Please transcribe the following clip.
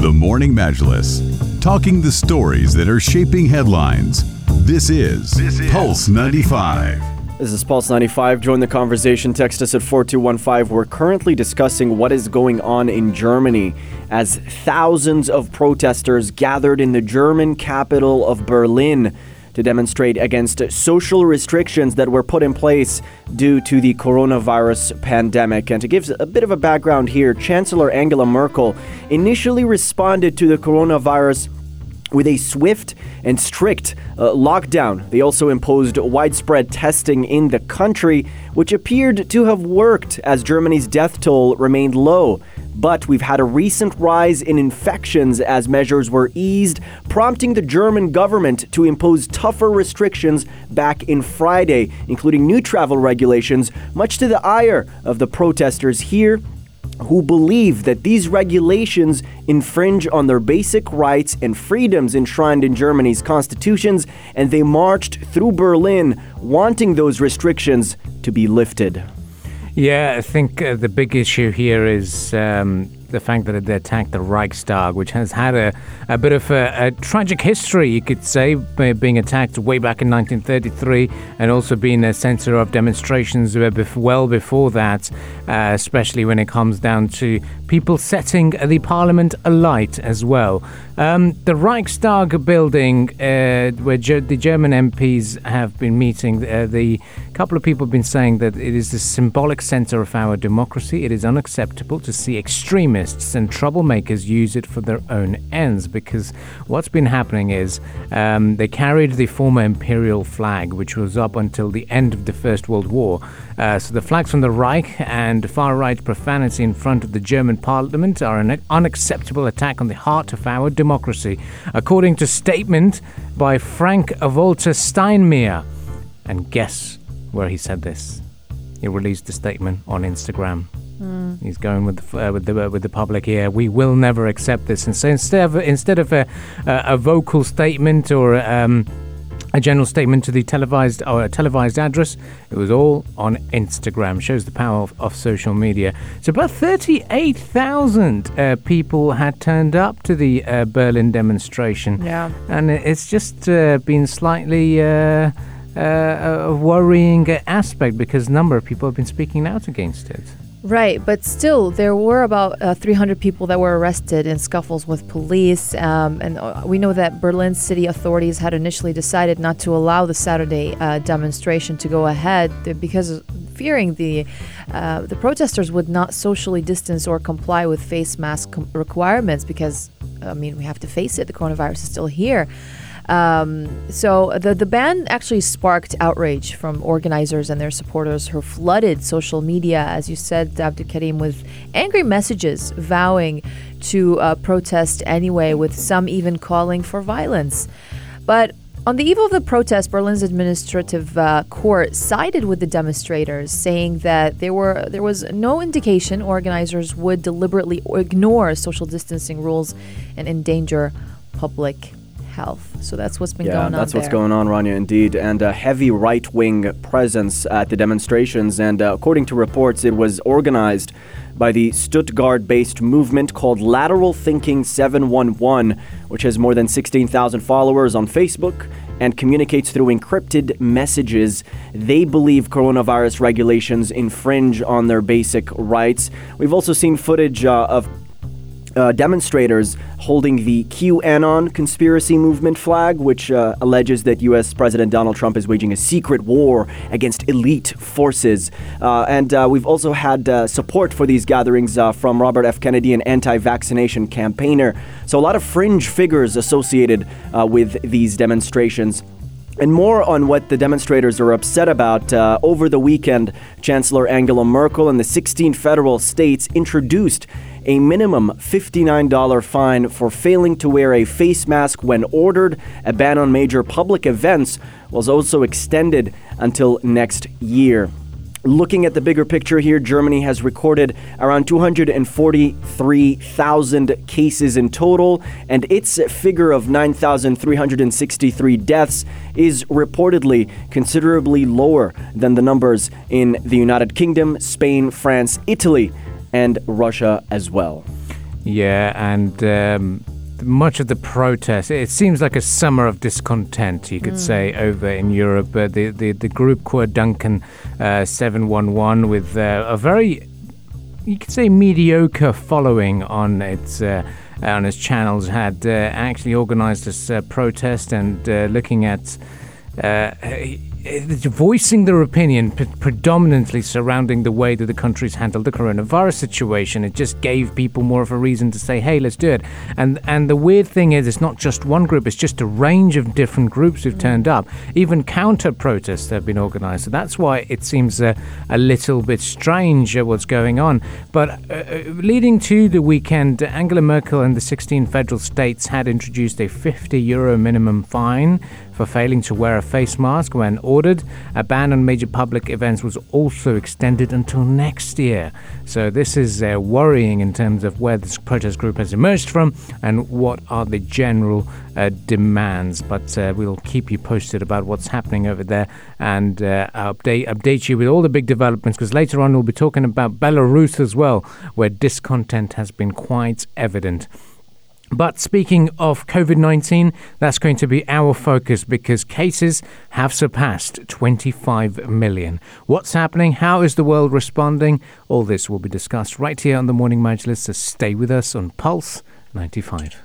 The Morning Majlis, talking the stories that are shaping headlines. This is, this is Pulse 95. This is Pulse 95. Join the conversation. Text us at 4215. We're currently discussing what is going on in Germany as thousands of protesters gathered in the German capital of Berlin to demonstrate against social restrictions that were put in place due to the coronavirus pandemic. And to give a bit of a background here, Chancellor Angela Merkel initially responded to the coronavirus with a swift and strict uh, lockdown. They also imposed widespread testing in the country, which appeared to have worked as Germany's death toll remained low. But we've had a recent rise in infections as measures were eased, prompting the German government to impose tougher restrictions back in Friday, including new travel regulations, much to the ire of the protesters here who believe that these regulations infringe on their basic rights and freedoms enshrined in Germany's constitutions, and they marched through Berlin wanting those restrictions to be lifted. Yeah, I think uh, the big issue here is um, the fact that they attacked the Reichstag, which has had a, a bit of a, a, tragic history, you could say, being attacked way back in 1933 and also being a center of demonstrations well before that, uh, especially when it comes down to people setting the parliament alight as well. Um, the Reichstag building, uh, where the German MPs have been meeting, uh, the couple of people have been saying that it is the symbolic center of our democracy. It is unacceptable to see extremists and troublemakers use it for their own ends because what's been happening is um, they carried the former imperial flag, which was up until the end of the First World War. Uh, so the flags from the Reich and far right profanity in front of the German parliament are an unacceptable attack on the heart of our democracy according to statement by Frank Walter Steinmeier. And guess where he said this? He released the statement on Instagram. Mm. He's going with the, uh, with the uh, with the public here. We will never accept this. And so instead of instead of a, a vocal statement or um, a general statement to the televised or televised address. It was all on Instagram. Shows the power of, of social media. So about 38,000 uh, people had turned up to the uh, Berlin demonstration. Yeah, and it's just uh, been slightly. Uh, uh, a worrying aspect because a number of people have been speaking out against it. Right, but still, there were about uh, 300 people that were arrested in scuffles with police. Um, and uh, we know that Berlin city authorities had initially decided not to allow the Saturday uh, demonstration to go ahead because fearing the uh, the protesters would not socially distance or comply with face mask com- requirements. Because I mean, we have to face it; the coronavirus is still here. Um, so the the ban actually sparked outrage from organizers and their supporters who flooded social media, as you said, Abdul Karim, with angry messages vowing to uh, protest anyway, with some even calling for violence. But on the eve of the protest, Berlin's administrative uh, court sided with the demonstrators, saying that there were there was no indication organizers would deliberately ignore social distancing rules and endanger public health. So that's what's been yeah, going on. that's there. what's going on, Rania, indeed. And a heavy right wing presence at the demonstrations. And uh, according to reports, it was organized by the Stuttgart based movement called Lateral Thinking 711, which has more than 16,000 followers on Facebook and communicates through encrypted messages. They believe coronavirus regulations infringe on their basic rights. We've also seen footage uh, of uh, demonstrators holding the QAnon conspiracy movement flag, which uh, alleges that U.S. President Donald Trump is waging a secret war against elite forces. Uh, and uh, we've also had uh, support for these gatherings uh, from Robert F. Kennedy, an anti vaccination campaigner. So, a lot of fringe figures associated with these demonstrations. And more on what the demonstrators are upset about. Uh, over the weekend, Chancellor Angela Merkel and the 16 federal states introduced a minimum $59 fine for failing to wear a face mask when ordered. A ban on major public events was also extended until next year. Looking at the bigger picture here, Germany has recorded around 243,000 cases in total, and its figure of 9,363 deaths is reportedly considerably lower than the numbers in the United Kingdom, Spain, France, Italy, and Russia as well. Yeah, and um, much of the protest, it seems like a summer of discontent, you could say, over in Europe. Uh, the, the, the group Querdenken uh, 711 with uh, a very, you could say, mediocre following on its. Uh, on its channels had uh, actually organized this uh, protest and uh, looking at uh, voicing their opinion pre- predominantly surrounding the way that the country's handled the coronavirus situation. It just gave people more of a reason to say, "Hey, let's do it." And and the weird thing is, it's not just one group; it's just a range of different groups who've turned up. Even counter protests have been organised. So that's why it seems uh, a little bit strange uh, what's going on. But uh, uh, leading to the weekend, Angela Merkel and the 16 federal states had introduced a 50 euro minimum fine for failing to wear a face mask when ordered. A ban on major public events was also extended until next year. So this is uh, worrying in terms of where this protest group has emerged from and what are the general uh, demands. But uh, we'll keep you posted about what's happening over there and uh, update update you with all the big developments because later on we'll be talking about Belarus as well, where discontent has been quite evident. But speaking of COVID 19, that's going to be our focus because cases have surpassed 25 million. What's happening? How is the world responding? All this will be discussed right here on the Morning Majlis, so stay with us on Pulse 95.